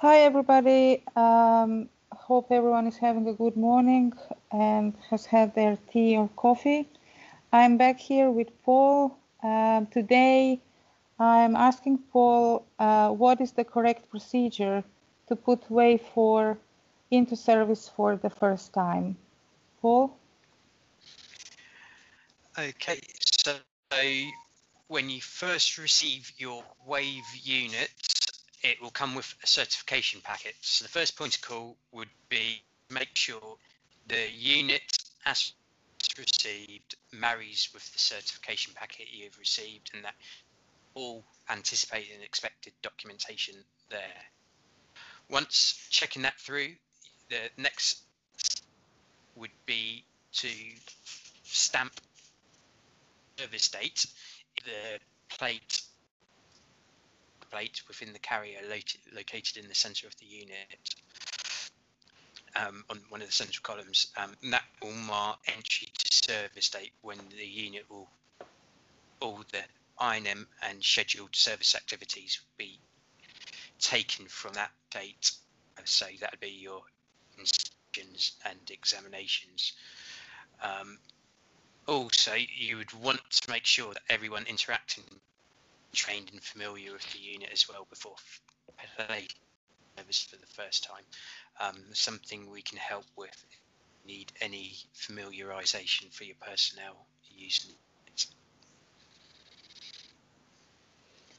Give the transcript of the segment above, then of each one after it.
Hi, everybody. Um, hope everyone is having a good morning and has had their tea or coffee. I'm back here with Paul. Um, today, I'm asking Paul uh, what is the correct procedure to put Wave 4 into service for the first time. Paul? Okay, so when you first receive your Wave unit, it will come with a certification packet. So the first point of call would be make sure the unit as received marries with the certification packet you've received and that all anticipated and expected documentation there. Once checking that through, the next would be to stamp service date the plate plate within the carrier located in the center of the unit um, on one of the central columns. Um, and that will mark entry to service date when the unit will, all the INM and scheduled service activities be taken from that date. So that would be your inspections and examinations. Um, also, you would want to make sure that everyone interacting trained and familiar with the unit as well before play service for the first time. Um, something we can help with. Need any familiarization for your personnel using it.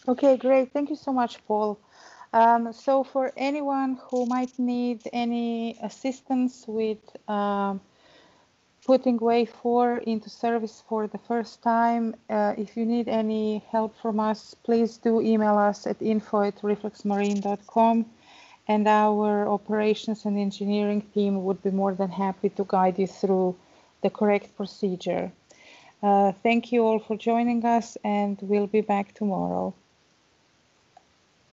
Okay, great. Thank you so much, Paul. Um, so for anyone who might need any assistance with um, putting Wave 4 into service for the first time. Uh, if you need any help from us, please do email us at info at reflexmarine.com and our operations and engineering team would be more than happy to guide you through the correct procedure. Uh, thank you all for joining us and we'll be back tomorrow.